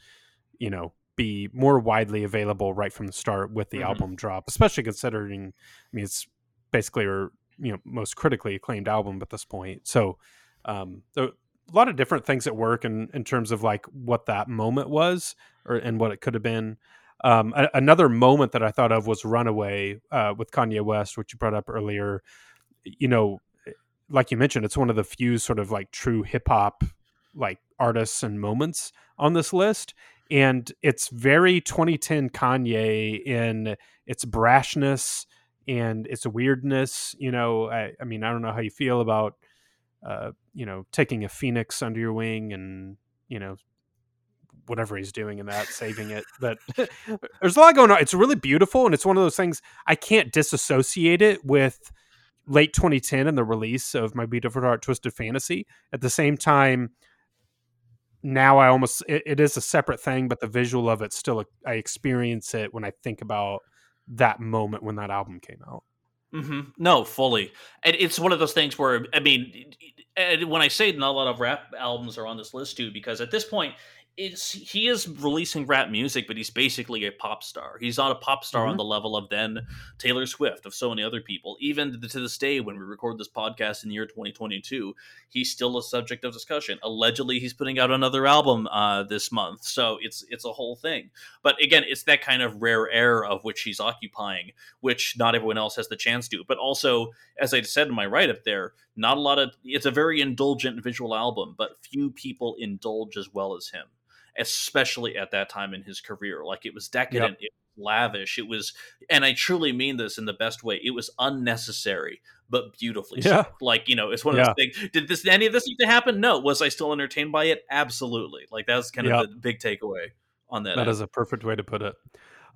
you know be more widely available right from the start with the mm-hmm. album drop especially considering i mean it's basically our you know most critically acclaimed album at this point so um there, a lot of different things at work in in terms of like what that moment was or and what it could have been um, a- another moment that I thought of was Runaway uh, with Kanye West, which you brought up earlier. You know, eh, like you mentioned, it's one of the few sort of like true hip hop like artists and moments on this list. And it's very 2010 Kanye in its brashness and its weirdness. You know, I, I mean, I don't know how you feel about, uh, you know, taking a phoenix under your wing and, you know, whatever he's doing in that, saving it. But there's a lot going on. It's really beautiful, and it's one of those things I can't disassociate it with late 2010 and the release of My Beautiful Dark Twisted Fantasy. At the same time, now I almost it, it is a separate thing, but the visual of it still I experience it when I think about that moment when that album came out. Mm-hmm. No, fully. And it's one of those things where I mean, when I say not a lot of rap albums are on this list too, because at this point it's he is releasing rap music, but he's basically a pop star. He's not a pop star mm-hmm. on the level of then Taylor Swift, of so many other people. Even to this day, when we record this podcast in the year 2022, he's still a subject of discussion. Allegedly, he's putting out another album uh, this month, so it's it's a whole thing. But again, it's that kind of rare air of which he's occupying, which not everyone else has the chance to. But also, as I said in my write up there, not a lot of. It's a very indulgent visual album, but few people indulge as well as him especially at that time in his career. Like it was decadent, yep. it was lavish, it was, and I truly mean this in the best way. It was unnecessary, but beautifully yeah. so. Like you know, it's one of yeah. those things. Did this any of this need to happen? No. Was I still entertained by it? Absolutely. Like that's kind of the big takeaway on that. That end. is a perfect way to put it.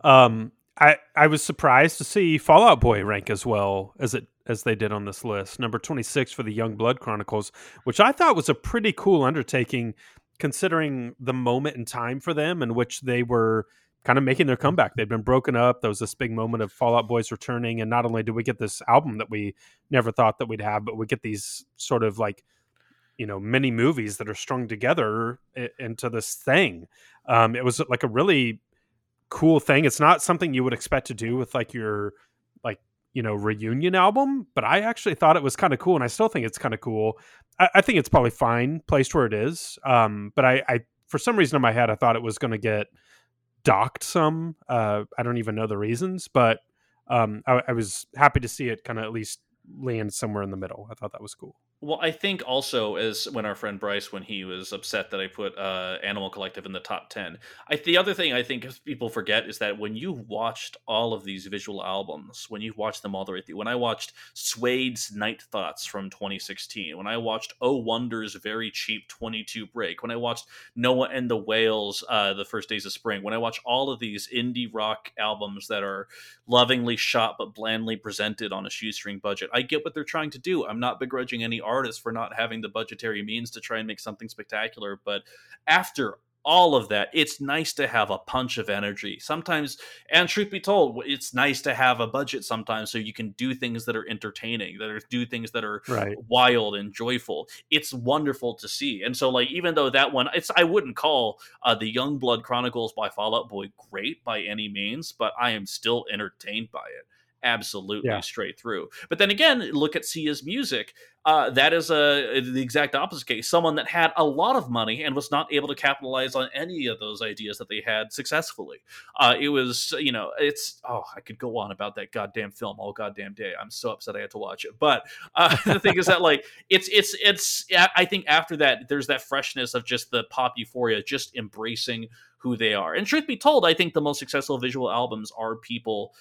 Um, I I was surprised to see Fall Out Boy rank as well as it as they did on this list. Number 26 for the Young Blood Chronicles, which I thought was a pretty cool undertaking considering the moment in time for them in which they were kind of making their comeback. They'd been broken up. There was this big moment of Fall Out Boys returning, and not only did we get this album that we never thought that we'd have, but we get these sort of like you know many movies that are strung together into this thing. Um, it was like a really cool thing. It's not something you would expect to do with like your like you know reunion album, but I actually thought it was kind of cool, and I still think it's kind of cool. I, I, think it's probably fine placed where it is, um, but I, I for some reason in my head I thought it was going to get docked some. Uh, I don't even know the reasons, but um, I, I was happy to see it kind of at least land somewhere in the middle. I thought that was cool. Well, I think also as when our friend Bryce, when he was upset that I put uh, Animal Collective in the top ten, I the other thing I think people forget is that when you watched all of these visual albums, when you watched them all the way through, when I watched Suede's Night Thoughts from 2016, when I watched Oh Wonder's very cheap 22 break, when I watched Noah and the Whales, uh, the first days of spring, when I watch all of these indie rock albums that are lovingly shot but blandly presented on a shoestring budget, I get what they're trying to do. I'm not begrudging any artists for not having the budgetary means to try and make something spectacular. But after all of that, it's nice to have a punch of energy. Sometimes, and truth be told, it's nice to have a budget sometimes so you can do things that are entertaining, that are do things that are right. wild and joyful. It's wonderful to see. And so, like, even though that one, it's I wouldn't call uh, the Young Blood Chronicles by Fall Out Boy great by any means, but I am still entertained by it absolutely yeah. straight through. But then again, look at Sia's music. Uh, that is a the exact opposite case. Someone that had a lot of money and was not able to capitalize on any of those ideas that they had successfully. Uh, it was, you know, it's oh, I could go on about that goddamn film all goddamn day. I'm so upset I had to watch it. But uh, the thing is that like it's it's it's. I think after that, there's that freshness of just the pop euphoria, just embracing who they are. And truth be told, I think the most successful visual albums are people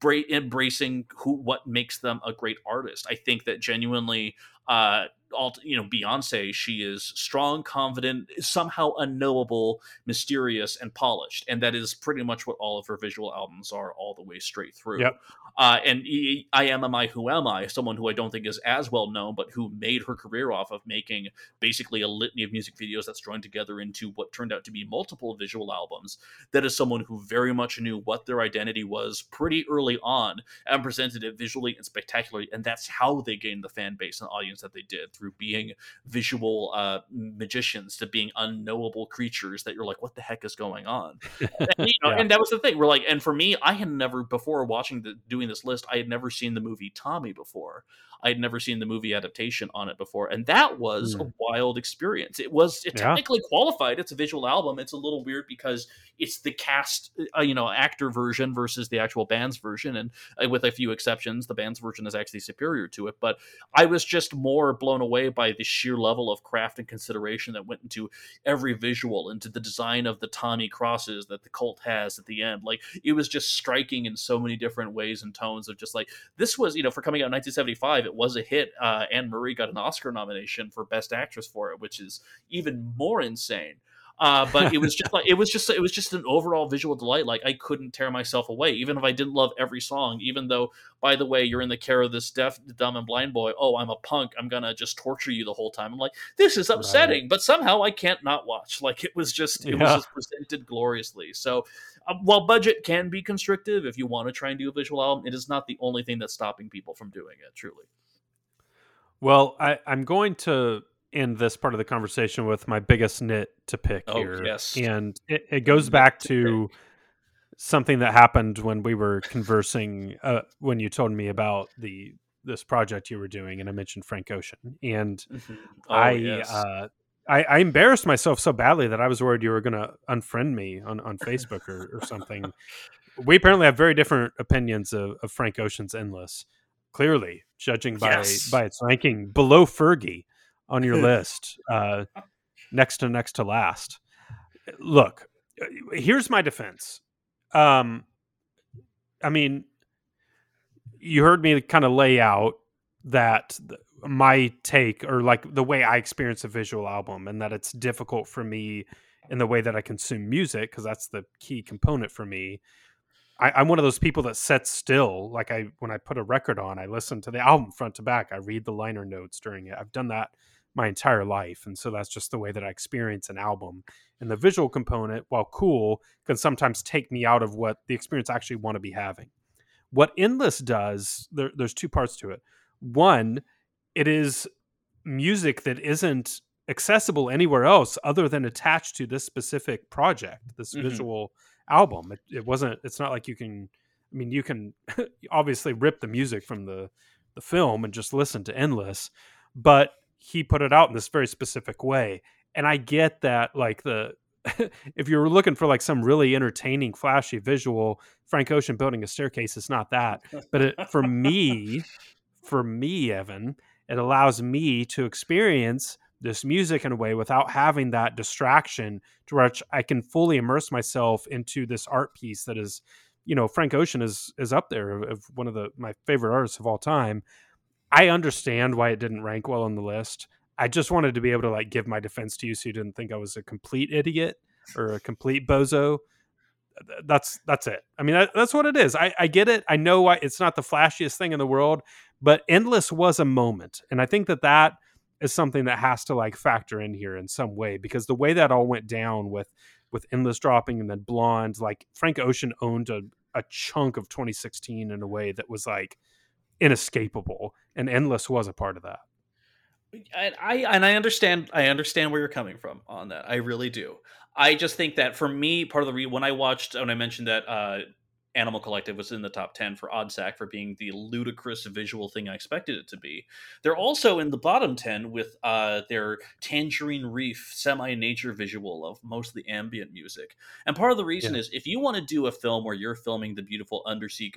bra- embracing who what makes them a great artist. I think that genuinely uh all you know beyonce she is strong confident somehow unknowable mysterious and polished and that is pretty much what all of her visual albums are all the way straight through yep. uh, and i am am i who am i someone who i don't think is as well known but who made her career off of making basically a litany of music videos that's joined together into what turned out to be multiple visual albums that is someone who very much knew what their identity was pretty early on and presented it visually and spectacularly and that's how they gained the fan base and audience that they did through being visual uh, magicians to being unknowable creatures that you're like, what the heck is going on? and, you know, yeah. and that was the thing. We're like, and for me, I had never before watching the doing this list, I had never seen the movie Tommy before. I had never seen the movie adaptation on it before, and that was mm. a wild experience. It was it technically yeah. qualified. It's a visual album. It's a little weird because it's the cast, uh, you know, actor version versus the actual band's version, and uh, with a few exceptions, the band's version is actually superior to it. But I was just more blown away by the sheer level of craft and consideration that went into every visual, into the design of the Tommy crosses that the cult has at the end. Like it was just striking in so many different ways and tones of just like this was, you know, for coming out in 1975 it was a hit. Uh, Ann-Margret got an Oscar nomination for Best Actress for it, which is even more insane. Uh, but it was just like it was just it was just an overall visual delight. Like I couldn't tear myself away, even if I didn't love every song. Even though, by the way, you're in the care of this deaf, dumb, and blind boy. Oh, I'm a punk. I'm gonna just torture you the whole time. I'm like, this is upsetting, right. but somehow I can't not watch. Like it was just it yeah. was just presented gloriously. So uh, while budget can be constrictive, if you want to try and do a visual album, it is not the only thing that's stopping people from doing it. Truly. Well, I, I'm going to end this part of the conversation with my biggest nit to pick oh, here. Yes. And it, it goes back to something that happened when we were conversing uh, when you told me about the this project you were doing and I mentioned Frank Ocean. And mm-hmm. oh, I yes. uh, I, I, embarrassed myself so badly that I was worried you were going to unfriend me on, on Facebook or, or something. we apparently have very different opinions of, of Frank Ocean's Endless clearly, judging by yes. by its ranking below Fergie on your list, uh, next to next to last. Look, uh, here's my defense. Um, I mean, you heard me kind of lay out that my take or like the way I experience a visual album, and that it's difficult for me in the way that I consume music because that's the key component for me I, am one of those people that sets still. Like I, when I put a record on, I listen to the album front to back. I read the liner notes during it. I've done that my entire life. And so that's just the way that I experience an album. And the visual component, while cool, can sometimes take me out of what the experience I actually want to be having. What Endless does, there, there's two parts to it. One, it is music that isn't accessible anywhere else other than attached to this specific project, this mm-hmm. visual album. It, it, wasn't. It's not like you can. I mean, you can obviously rip the music from the the film and just listen to Endless, but he put it out in this very specific way. And I get that, like the if you're looking for like some really entertaining, flashy visual, Frank Ocean building a staircase is not that. But it, for me, for me, Evan, it allows me to experience this music in a way without having that distraction to which I can fully immerse myself into this art piece that is, you know, Frank Ocean is is up there of one of the my favorite artists of all time. I understand why it didn't rank well on the list. I just wanted to be able to like give my defense to you so you didn't think I was a complete idiot or a complete bozo. That's that's it. I mean, that, that's what it is. I, I get it. I know why it's not the flashiest thing in the world, but Endless was a moment, and I think that that is something that has to like factor in here in some way because the way that all went down with with Endless dropping and then Blonde, like Frank Ocean owned a, a chunk of 2016 in a way that was like inescapable, and Endless was a part of that. I, I and I understand I understand where you're coming from on that. I really do. I just think that for me, part of the re- when I watched when I mentioned that uh, Animal Collective was in the top 10 for ODDSAC for being the ludicrous visual thing I expected it to be. They're also in the bottom 10 with uh, their Tangerine Reef semi nature visual of most of the ambient music. And part of the reason yeah. is if you want to do a film where you're filming the beautiful undersea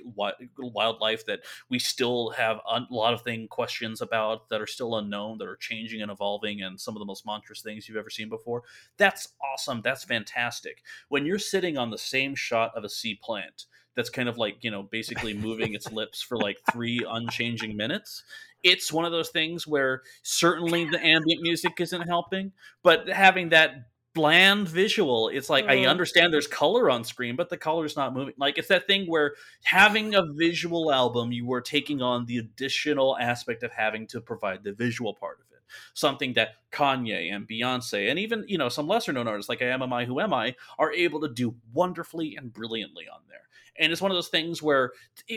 wildlife that we still have a lot of thing questions about that are still unknown, that are changing and evolving, and some of the most monstrous things you've ever seen before, that's awesome. That's fantastic. When you're sitting on the same shot of a sea plant, that's kind of like you know basically moving its lips for like three unchanging minutes. It's one of those things where certainly the ambient music isn't helping but having that bland visual it's like i uh-huh. understand there's color on screen but the color's not moving. Like it's that thing where having a visual album you are taking on the additional aspect of having to provide the visual part of it. Something that kanye and beyonce and even you know some lesser known artists like i Am am I who am i are able to do wonderfully and brilliantly on there and it's one of those things where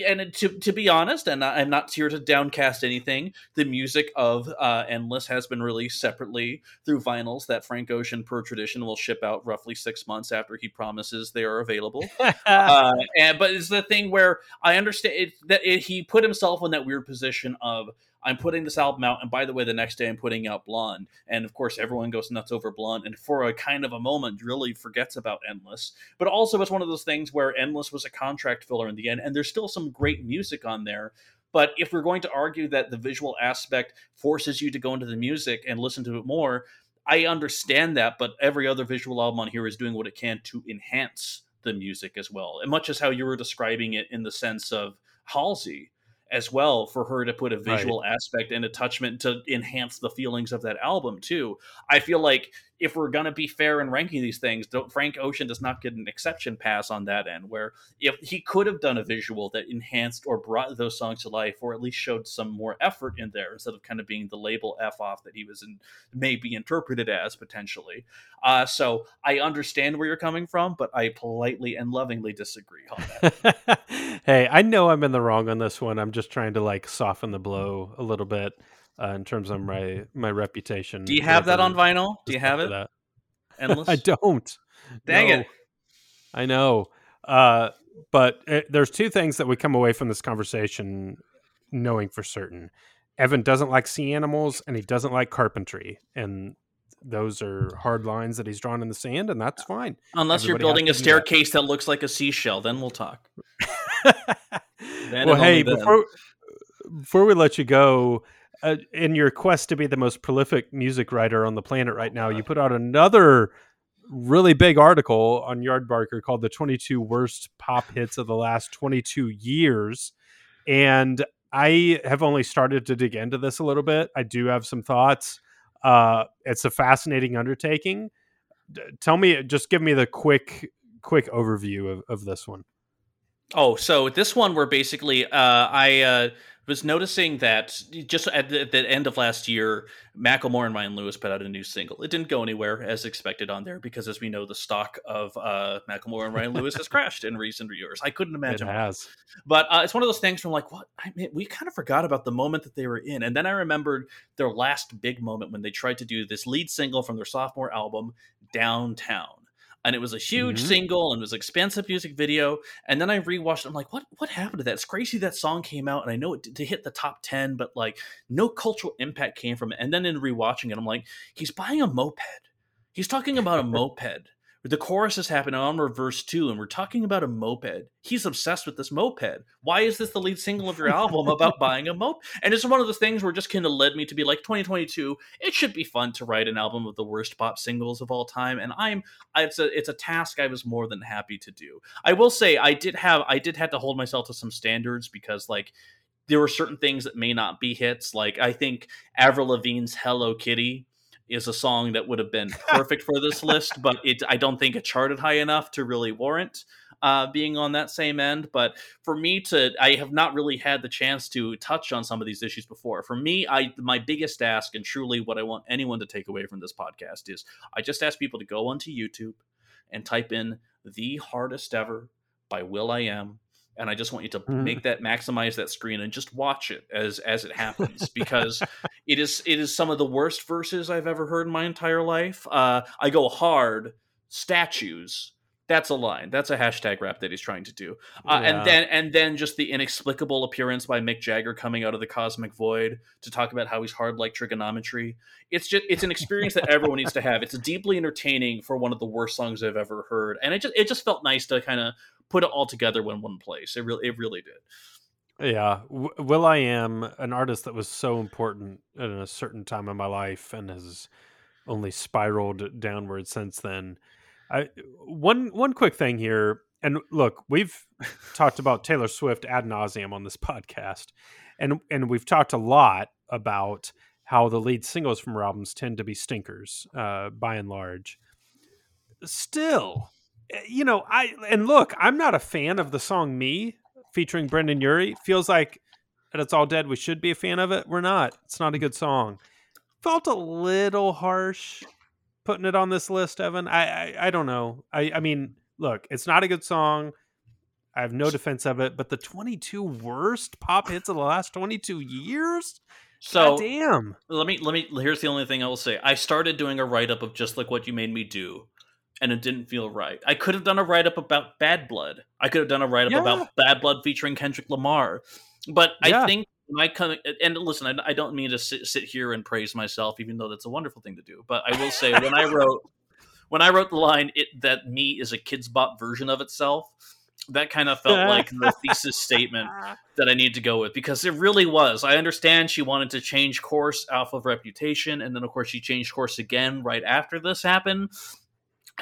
and to, to be honest and i'm not here to downcast anything the music of uh, endless has been released separately through vinyls that frank ocean per tradition will ship out roughly six months after he promises they are available. Uh, and but it's the thing where i understand it, that it, he put himself in that weird position of I'm putting this album out, and by the way, the next day I'm putting out Blonde, and of course everyone goes nuts over Blonde, and for a kind of a moment really forgets about Endless. But also, it's one of those things where Endless was a contract filler in the end, and there's still some great music on there. But if we're going to argue that the visual aspect forces you to go into the music and listen to it more, I understand that. But every other visual album on here is doing what it can to enhance the music as well, and much as how you were describing it in the sense of Halsey as well for her to put a visual right. aspect and a touchment to enhance the feelings of that album too. I feel like if we're gonna be fair in ranking these things, Frank Ocean does not get an exception pass on that end. Where if he could have done a visual that enhanced or brought those songs to life, or at least showed some more effort in there, instead of kind of being the label f off that he was in, may be interpreted as potentially. Uh, so I understand where you're coming from, but I politely and lovingly disagree on that. hey, I know I'm in the wrong on this one. I'm just trying to like soften the blow a little bit uh, in terms of my my reputation. Do you have that on vinyl? Do you have it? That. Endless. I don't. Dang no. it! I know. Uh, but it, there's two things that we come away from this conversation knowing for certain. Evan doesn't like sea animals, and he doesn't like carpentry, and those are hard lines that he's drawn in the sand, and that's fine. Unless Everybody you're building a staircase that. that. looks like a seashell, then we'll talk. well, hey, before before we let you go, uh, in your quest to be the most prolific music writer on the planet right now, you put out another really big article on Yardbarker called "The 22 Worst Pop Hits of the Last 22 Years," and I have only started to dig into this a little bit. I do have some thoughts. Uh, it's a fascinating undertaking. D- tell me, just give me the quick, quick overview of, of this one. Oh, so this one where basically uh, I uh, was noticing that just at the, at the, end of last year, Macklemore and Ryan Lewis put out a new single. It didn't go anywhere as expected on there because, as we know, the stock of uh, Macklemore and Ryan Lewis has crashed in recent years. I couldn't imagine. It has, but uh, it's one of those things from like, what? I mean, we kind of forgot about the moment that they were in, and then I remembered their last big moment when they tried to do this lead single from their sophomore album, Downtown and it was a huge mm-hmm. single and it was expensive music video. And then I rewatched it. I'm like, what what happened to that? It's crazy that song came out, and I know it to hit the top ten, but like no cultural impact came from it. And then in rewatching it, I'm like, he's buying a moped. He's talking about a moped the chorus is happening on reverse two, and we're talking about a moped. He's obsessed with this moped. Why is this the lead single of your album about buying a moped? And it's one of the things where just kind of led me to be like 2022. It should be fun to write an album of the worst pop singles of all time, and I'm it's a it's a task I was more than happy to do. I will say I did have I did have to hold myself to some standards because like there were certain things that may not be hits. Like I think Avril Lavigne's "Hello Kitty." Is a song that would have been perfect for this list, but it I don't think it charted high enough to really warrant uh, being on that same end. But for me to, I have not really had the chance to touch on some of these issues before. For me, I my biggest ask, and truly what I want anyone to take away from this podcast is, I just ask people to go onto YouTube and type in "the hardest ever" by will.i.am and I just want you to mm. make that maximize that screen and just watch it as as it happens because it is it is some of the worst verses I've ever heard in my entire life. Uh, I go hard statues. That's a line. That's a hashtag rap that he's trying to do. Uh, yeah. And then and then just the inexplicable appearance by Mick Jagger coming out of the cosmic void to talk about how he's hard like trigonometry. It's just it's an experience that everyone needs to have. It's deeply entertaining for one of the worst songs I've ever heard, and it just it just felt nice to kind of put it all together in one place. It really, it really did. Yeah, will.i.am an artist that was so important at a certain time in my life and has only spiraled downward since then. I one one quick thing here, and look, we've talked about Taylor Swift ad nauseum on this podcast, and and we've talked a lot about how the lead singles from her albums tend to be stinkers, uh, by and large. Still, Eh, you know, I and look, I'm not a fan of the song "Me" featuring Brendon Urie. Feels like that it's all dead. We should be a fan of it. We're not. It's not a good song. Felt a little harsh putting it on this list, Evan. I I, I don't know. I I mean, look, it's not a good song. I have no defense of it, but the 22 worst pop hits of the last 22 years. So God damn. Let me let me. Here's the only thing I will say. I started doing a write up of just like what you made me do and it didn't feel right. I could have done a write up about Bad Blood. I could have done a write up yeah. about Bad Blood featuring Kendrick Lamar. But yeah. I think my coming and listen, I, I don't mean to sit, sit, here and praise myself, even though that's a wonderful thing to do. But I will say when I wrote when I wrote the line "it that me is a Kidz Bop version of itself." That kind of felt like the thesis statement that I need to go with because it really was. I understand she wanted to change course off of Reputation, and then of course she changed course again right after this happened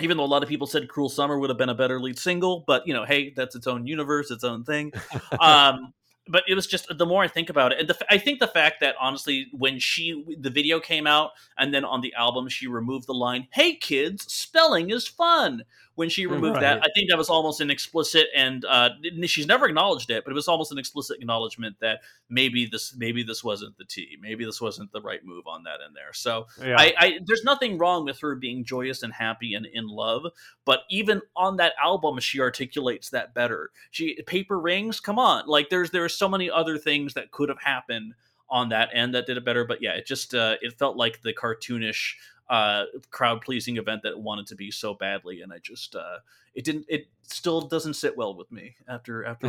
even though a lot of people said cruel summer would have been a better lead single but you know hey that's its own universe its own thing um, but it was just the more I think about it, and the, I think the fact that honestly, when she the video came out, and then on the album she removed the line "Hey kids, spelling is fun," when she removed right. that, I think that was almost an explicit, and uh, she's never acknowledged it, but it was almost an explicit acknowledgement that maybe this maybe this wasn't the T, maybe this wasn't the right move on that in there. So yeah. I, I there's nothing wrong with her being joyous and happy and in love, but even on that album, she articulates that better. She paper rings, come on, like there's there's so many other things that could have happened on that end that did it better. But yeah, it just uh, it felt like the cartoonish uh, crowd pleasing event that wanted to be so badly, and I just uh, it didn't. It still doesn't sit well with me after after.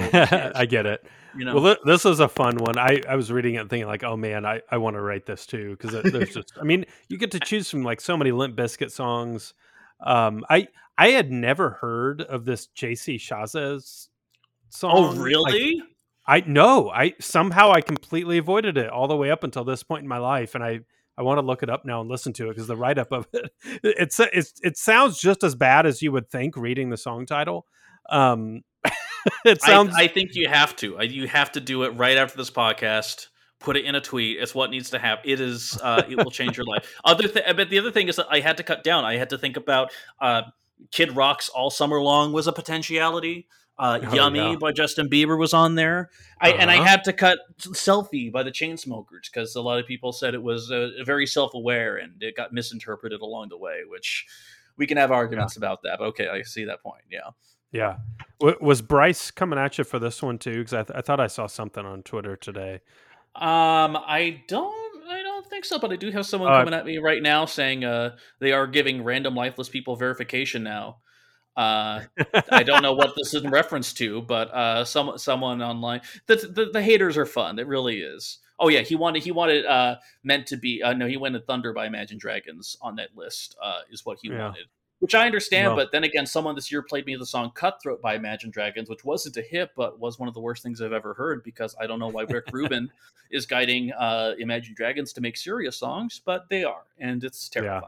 I get it. You know, well, this is a fun one. I I was reading it and thinking like, oh man, I I want to write this too because there's just. I mean, you get to choose from like so many Limp Bizkit songs. Um, I I had never heard of this JC Chasez song. Oh, really? Like, I know. I somehow I completely avoided it all the way up until this point in my life, and I I want to look it up now and listen to it because the write up of it, it's, it's it sounds just as bad as you would think reading the song title. Um, it sounds. I, I, think you have to. You have to do it right after this podcast. Put it in a tweet. It's what needs to happen. It is. Uh, it will change your life. Other thing, but the other thing is that I had to cut down. I had to think about uh, Kid Rock's "All Summer Long" was a potentiality. Uh, Oh, Yummy yeah. by Justin Bieber was on there. I, And I Uh-huh. had to cut Selfie by the Chainsmokers because a lot of people said it was uh, very self aware and it got misinterpreted along the way, which we can have arguments about that. But okay, I see that point. Yeah. Yeah. W- was Bryce coming at you for this one too? Because I, th- I thought I saw something on Twitter today. Um, I don't, I don't think so, but I do have someone Uh, coming at me right now saying uh, they are giving random lifeless people verification now. Uh, I don't know what this is in reference to, but uh, some someone online. The, the the haters are fun. It really is. Oh yeah, he wanted he wanted uh meant to be. Uh, no, he wanted Thunder by Imagine Dragons on that list. Uh, is what he Yeah. wanted. Which I understand, Well- but then again, someone this year played me the song "Cutthroat" by Imagine Dragons, which wasn't a hit, but was one of the worst things I've ever heard. Because I don't know why Rick Rubin is guiding uh, Imagine Dragons to make serious songs, but they are, and it's Yeah.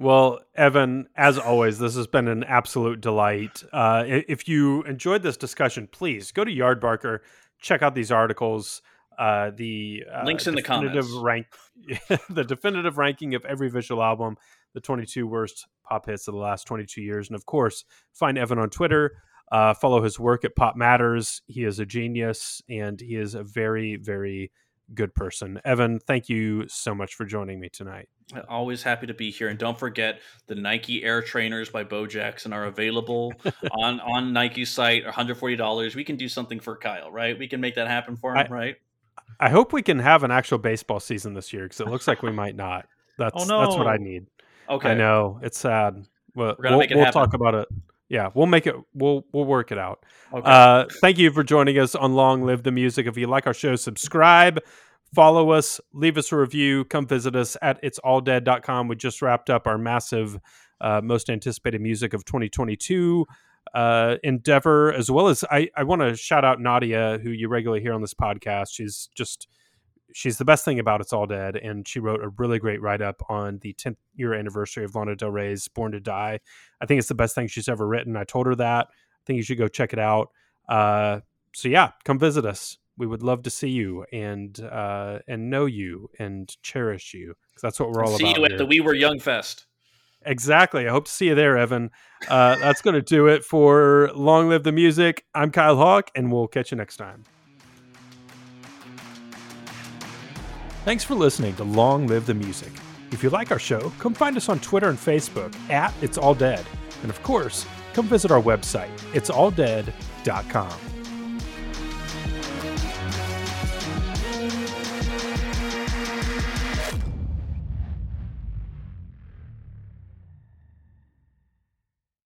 Well, Evan, as always, this has been an absolute delight. Uh, if you enjoyed this discussion, please go to Yardbarker, check out these articles. Uh, the uh, Links in the definitive comments. rank, the definitive ranking of every visual album, the 22 worst pop hits of the last 22 years, and of course, find Evan on Twitter. Uh, follow his work at PopMatters. He is a genius, and he is a very, very good person. Evan, thank you so much for joining me tonight. Always happy to be here, and don't forget the Nike Air Trainers by Bo Jackson are available on on Nike's site. One hundred forty dollars. We can do something for Kyle, right? We can make that happen for him, I- right? I hope we can have an actual baseball season this year because it looks like we might not. That's Oh, that's what I need. Okay. I know it's sad. Well, We're gonna we'll, make it we'll talk about it. Yeah, we'll make it. We'll we'll work it out. Okay. Uh, thank you for joining us on Long Live the Music. If you like our show, subscribe, follow us, leave us a review, come visit us at itsalldead.com. We just wrapped up our massive, uh, most anticipated music of 2022 uh, endeavor, as well as I, I want to shout out Nadia, who you regularly hear on this podcast. She's just, she's the best thing about It's All Dead. And she wrote a really great write up on the 10th year anniversary of Lana Del Rey's Born to Die. I think it's the best thing she's ever written. I told her that. I think you should go check it out. Uh, so yeah, come visit us. We would love to see you and uh, and know you and cherish you because that's what we're all See about. See you at here. the We Were Young Fest. Exactly. I hope to see you there, Evan. Uh, that's going to do it for Long Live the Music. I'm Kyle Hawk, and we'll catch you next time. Thanks for listening to Long Live the Music. If you like our show, come find us on Twitter and Facebook at It's All Dead. And of course, come visit our website, itsalldead.com.